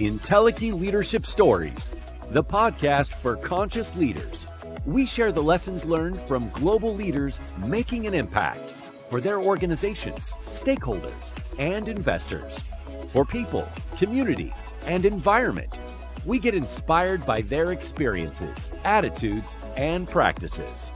Entelechy Leadership Stories, the podcast for conscious leaders. We share the lessons learned from global leaders making an impact for their organizations, stakeholders, and investors. For people, community, and environment, we get inspired by their experiences, attitudes, and practices.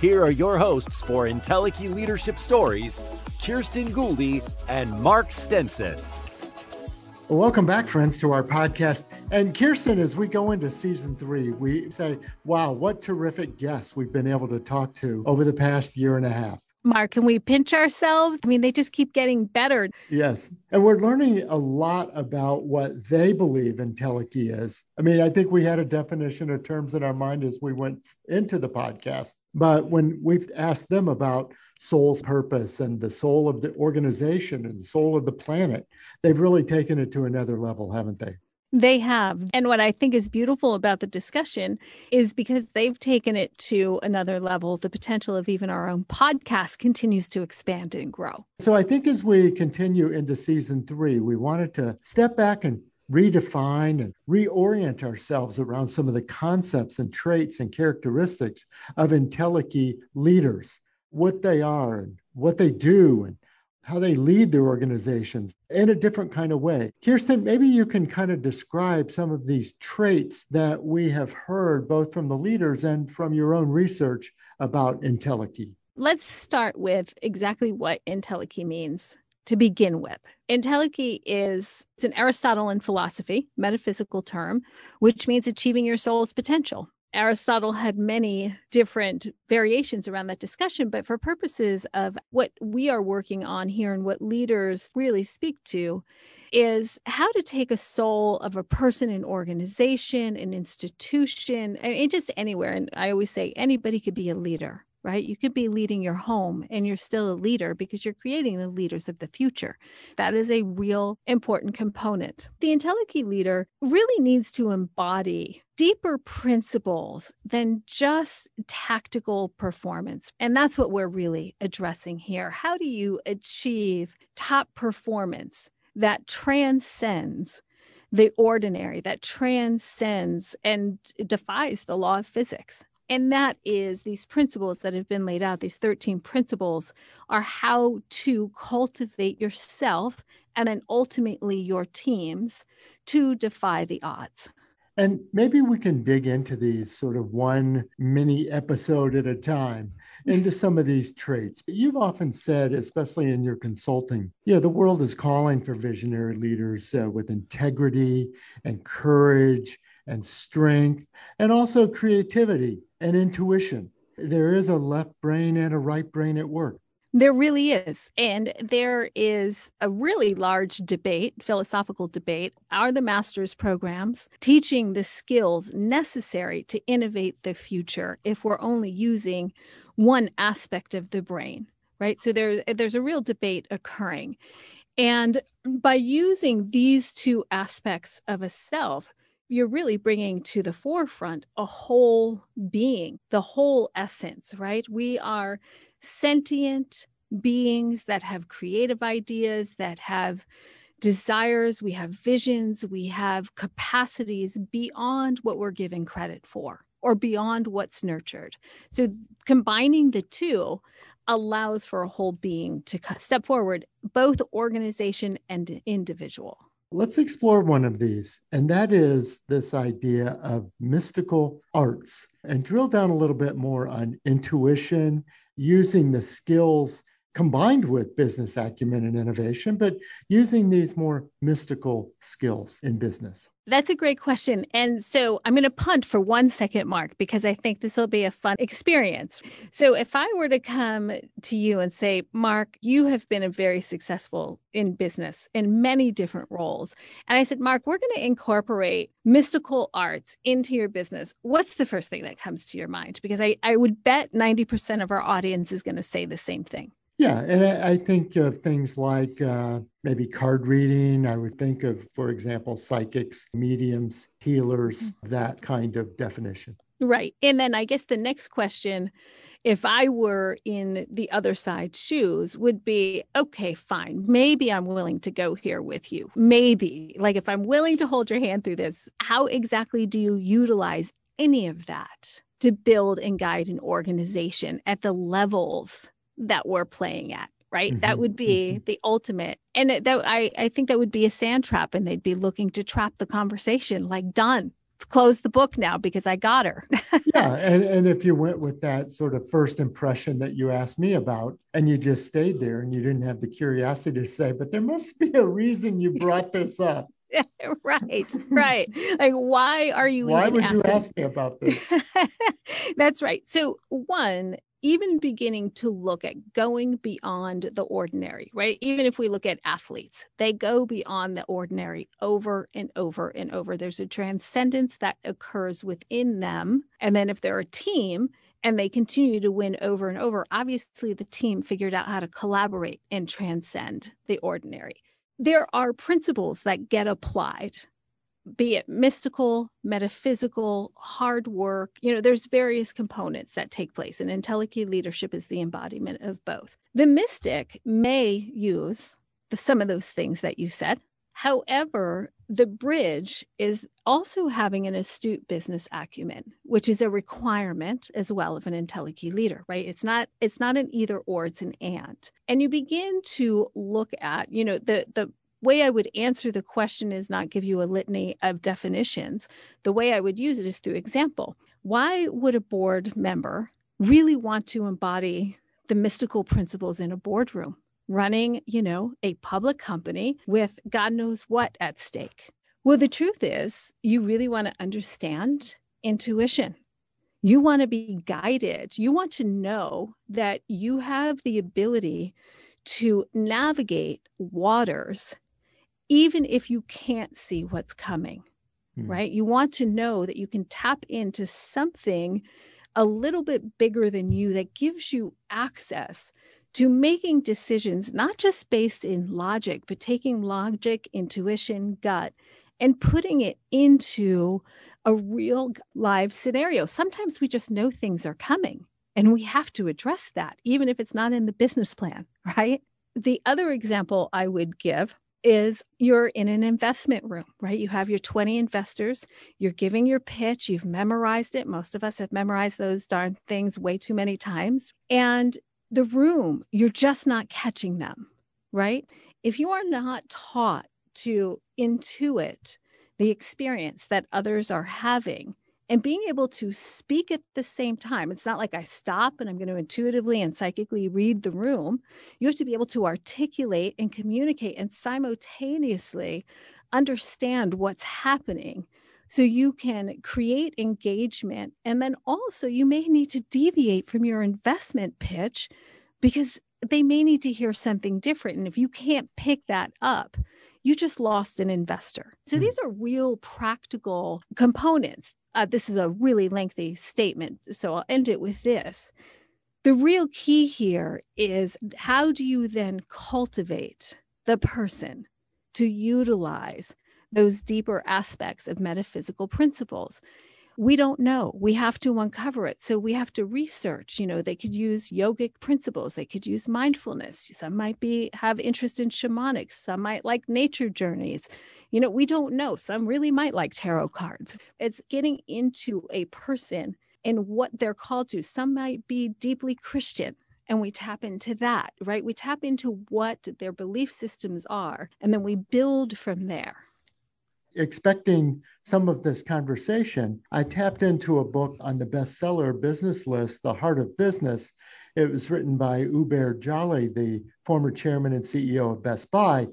Here are your hosts for Entelechy Leadership Stories, Kirsten Gouldy and Mark Stenson. Welcome back, friends, to our podcast. And Kirsten, as we go into season three, we say, wow, what terrific guests we've been able to talk to over the past year and a half. Mark, can we pinch ourselves? I mean, they just keep getting better. Yes. And we're learning a lot about what they believe Entelechy is. I mean, I think we had a definition of terms in our mind as we went into the podcast. But when we've asked them about soul's purpose and the soul of the organization and the soul of the planet, they've really taken it to another level, haven't they? They have. And what I think is beautiful about the discussion is because they've taken it to another level, the potential of even our own podcast continues to expand and grow. So I think as we continue into season three, we wanted to step back and redefine and reorient ourselves around some of the concepts and traits and characteristics of Entelechy leaders what they are and what they do and how they lead their organizations in a different kind of way. Kirsten, maybe you can kind of describe some of these traits that we have heard both from the leaders and from your own research about Entelechy. Let's start with exactly what Entelechy means to begin with. Entelechy is it's an Aristotelian philosophy, metaphysical term, which means achieving your soul's potential. Aristotle had many different variations around that discussion, but for purposes of what we are working on here and what leaders really speak to is how to take a soul of a person, an organization, an institution, mean, just anywhere. And I always say anybody could be a leader right? You could be leading your home and you're still a leader because you're creating the leaders of the future. That is a real important component. The Entelechy leader really needs to embody deeper principles than just tactical performance. And that's what we're really addressing here. How do you achieve top performance that transcends? The ordinary that transcends and defies the law of physics. And that is these principles that have been laid out, these 13 principles are how to cultivate yourself and then ultimately your teams to defy the odds. And maybe we can dig into these sort of one mini episode at a time into some of these traits. But you've often said, especially in your consulting, yeah, the world is calling for visionary leaders uh, with integrity and courage and strength and also creativity and intuition. There is a left brain and a right brain at work. There really is. And there is a really large debate, philosophical debate. Are the master's programs teaching the skills necessary to innovate the future if we're only using one aspect of the brain? Right. So there, there's a real debate occurring. And by using these two aspects of a self, you're really bringing to the forefront a whole being, the whole essence, right? We are sentient beings that have creative ideas, that have desires, we have visions, we have capacities beyond what we're given credit for or beyond what's nurtured. So combining the two allows for a whole being to step forward, both organization and individual. Let's explore one of these, and that is this idea of mystical arts and drill down a little bit more on intuition, using the skills combined with business acumen and innovation, but using these more mystical skills in business? That's a great question. And so I'm going to punt for one second, Mark, because I think this will be a fun experience. So if I were to come to you and say, Mark, you have been very successful in business in many different roles. And I said, Mark, we're going to incorporate mystical arts into your business. What's the first thing that comes to your mind? Because I, I would bet 90% of our audience is going to say the same thing. Yeah, and I, I think of things like uh, maybe card reading. I would think of, for example, psychics, mediums, healers, mm-hmm. that kind of definition. Right. And then I guess the next question if I were in the other side shoes, would be okay, fine. Maybe I'm willing to go here with you. Maybe, like, if I'm willing to hold your hand through this, how exactly do you utilize any of that to build and guide an organization at the levels that we're playing at? Right. Mm-hmm. That would be mm-hmm. the ultimate. And that I, I think that would be a sand trap and they'd be looking to trap the conversation like done close the book now because I got her. yeah. And, and if you went with that sort of first impression that you asked me about and you just stayed there and you didn't have the curiosity to say, but there must be a reason you brought this up. right, right. Like, why are you? Why would asking? you ask me about this? That's right. So, one, even beginning to look at going beyond the ordinary, right? Even if we look at athletes, they go beyond the ordinary over and over and over. There's a transcendence that occurs within them. And then if they're a team, and they continue to win over and over. Obviously, the team figured out how to collaborate and transcend the ordinary. There are principles that get applied be it mystical, metaphysical, hard work, you know, there's various components that take place, and Entelechy leadership is the embodiment of both. The mystic may use the, some of those things that you said. However, the bridge is also having an astute business acumen, which is a requirement as well of an Entelechy leader, right? It's not it's not an either or, it's an and. And you begin to look at, you know, the the way I would answer the question is not give you a litany of definitions. The way I would use it is through example. Why would a board member really want to embody the mystical principles in a boardroom? Running, you know, a public company with God knows what at stake. Well, the truth is, you really want to understand intuition. You want to be guided. You want to know that you have the ability to navigate waters even if you can't see what's coming, mm. right? You want to know that you can tap into something a little bit bigger than you that gives you access to making decisions, not just based in logic, but taking logic, intuition, gut, and putting it into a real live scenario. Sometimes we just know things are coming and we have to address that, even if it's not in the business plan, right? The other example I would give is you're in an investment room, right? You have your 20 investors, you're giving your pitch, you've memorized it. Most of us have memorized those darn things way too many times. And the room, you're just not catching them, right? If you are not taught to intuit the experience that others are having, and being able to speak at the same time. It's not like I stop and I'm going to intuitively and psychically read the room. You have to be able to articulate and communicate and simultaneously understand what's happening so you can create engagement. And then also, you may need to deviate from your investment pitch because they may need to hear something different. And if you can't pick that up, you just lost an investor. So mm. these are real practical components uh, this is a really lengthy statement, so I'll end it with this. The real key here is how do you then cultivate the person to utilize those deeper aspects of metaphysical principles? We don't know. We have to uncover it. So we have to research. You know, they could use yogic principles, they could use mindfulness. Some might be have interest in shamanics, some might like nature journeys. You know, we don't know. Some really might like tarot cards. It's getting into a person and what they're called to. Some might be deeply Christian and we tap into that, right? We tap into what their belief systems are, and then we build from there expecting some of this conversation, I tapped into a book on the bestseller business list, The Heart of Business. It was written by Hubert Joly, the former chairman and CEO of Best Buy.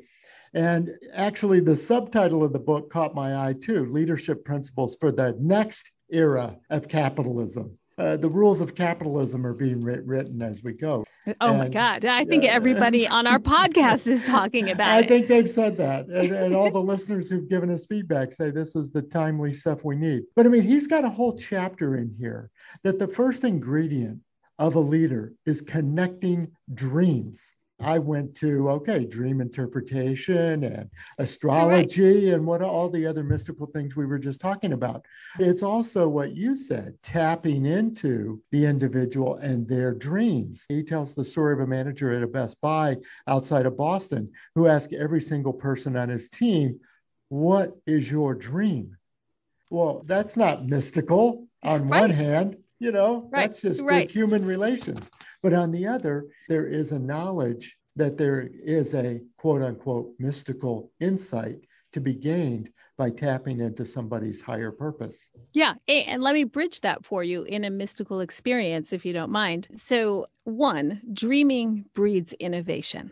And actually, the subtitle of the book caught my eye too Leadership Principles for the Next Era of Capitalism uh, the rules of capitalism are being writ- written as we go. Oh and, my God. I think uh, everybody on our podcast is talking about I it. think they've said that. And, and all the listeners who've given us feedback say this is the timely stuff we need. But I mean, he's got a whole chapter in here that the first ingredient of a leader is connecting dreams I went to, okay, dream interpretation and astrology right. and what all the other mystical things we were just talking about. It's also what you said, tapping into the individual and their dreams. He tells the story of a manager at a Best Buy outside of Boston who asked every single person on his team, What is your dream? Well, that's not mystical on right. one hand you know right. that's just right. human relations but on the other there is a knowledge that there is a quote unquote mystical insight to be gained by tapping into somebody's higher purpose. Yeah. And let me bridge that for you in a mystical experience, if you don't mind. So, one, dreaming breeds innovation.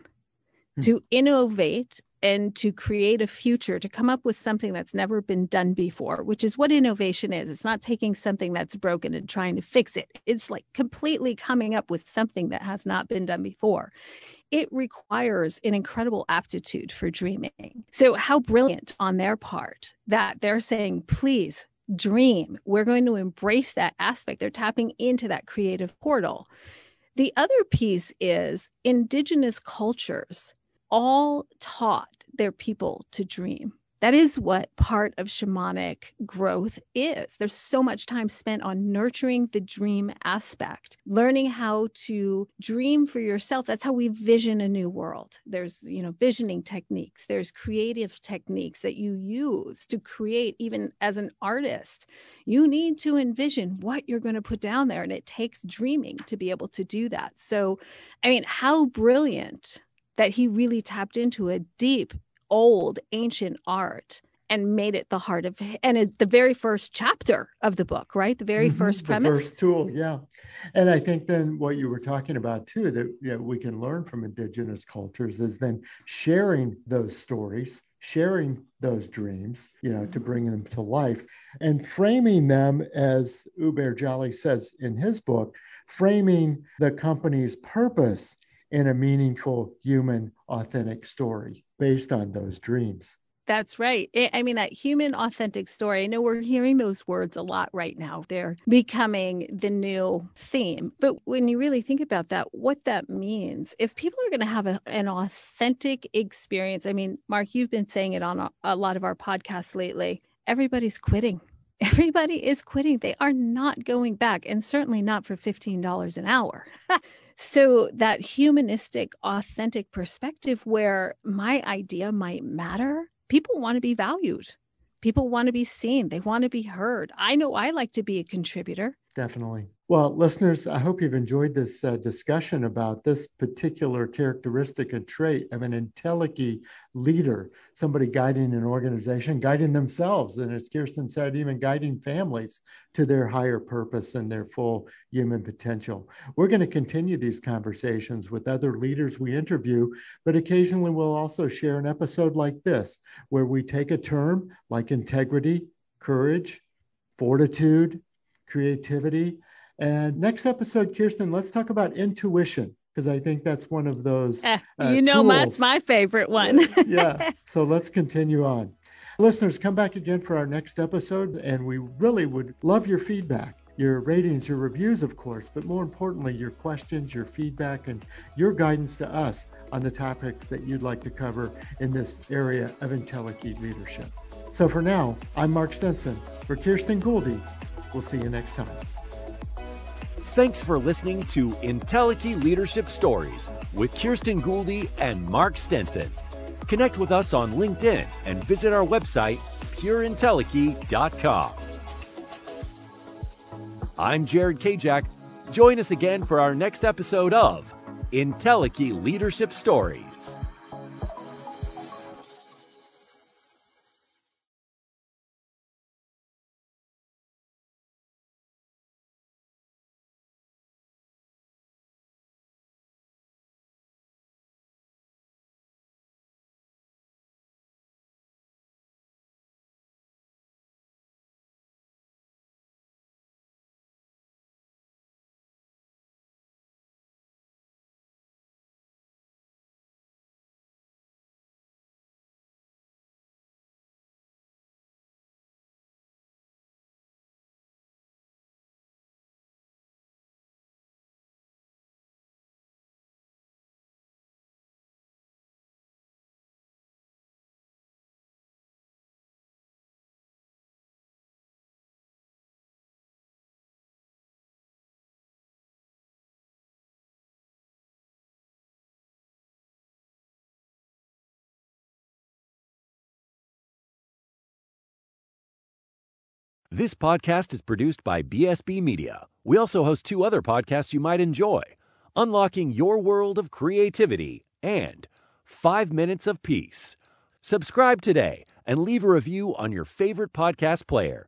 Hmm. To innovate and to create a future, to come up with something that's never been done before, which is what innovation is. It's not taking something that's broken and trying to fix it. It's like completely coming up with something that has not been done before. It requires an incredible aptitude for dreaming. So, how brilliant on their part that they're saying, please dream. We're going to embrace that aspect. They're tapping into that creative portal. The other piece is indigenous cultures all taught their people to dream. That is what part of shamanic growth is. There's so much time spent on nurturing the dream aspect, learning how to dream for yourself. That's how we vision a new world. There's, you know, visioning techniques, there's creative techniques that you use to create, even as an artist. You need to envision what you're going to put down there, and it takes dreaming to be able to do that. So, I mean, how brilliant that he really tapped into a deep, old, ancient art and made it the heart of and it, the very first chapter of the book right? The very mm-hmm, first premise. the first tool yeah. And i think then what you were talking about too that you know, we can learn from indigenous cultures is then sharing those stories sharing those dreams you know to bring them to life and framing them as Hubert Joly says in his book framing the company's purpose in a meaningful, human, authentic story based on those dreams. That's right. I mean, that human, authentic story. I know we're hearing those words a lot right now. They're becoming the new theme. But when you really think about that, what that means, if people are going to have a, an authentic experience, I mean, Mark, you've been saying it on a, a lot of our podcasts lately, everybody's quitting. Everybody is quitting. They are not going back, and certainly not for $15 an hour. So, that humanistic, authentic perspective where my idea might matter, people want to be valued. People want to be seen. They want to be heard. I know I like to be a contributor. Definitely. Well, listeners, I hope you've enjoyed this uh, discussion about this particular characteristic and trait of an Entelechy leader, somebody guiding an organization, guiding themselves, and as Kirsten said, even guiding families to their higher purpose and their full human potential. We're going to continue these conversations with other leaders we interview, but occasionally we'll also share an episode like this, where we take a term like integrity, courage, fortitude, creativity, and next episode, Kirsten, let's talk about intuition because I think that's one of those. Uh, you know, tools. that's my favorite one. yeah. So let's continue on. Listeners, come back again for our next episode, and we really would love your feedback. Your ratings, your reviews, of course, but more importantly, your questions, your feedback, and your guidance to us on the topics that you'd like to cover in this area of Entelechy leadership. So for now, I'm Mark Stenson. For Kirsten Gouldy, we'll see you next time. Thanks for listening to Entelechy Leadership Stories with Kirsten Gouldy and Mark Stenson. Connect with us on LinkedIn and visit our website, pureentelechy.com. I'm Jared Kajak. Join us again for our next episode of Entelechy Leadership Stories. This podcast is produced by BSB Media. We also host two other podcasts you might enjoy Unlocking Your World of Creativity and Five Minutes of Peace. Subscribe today and leave a review on your favorite podcast player.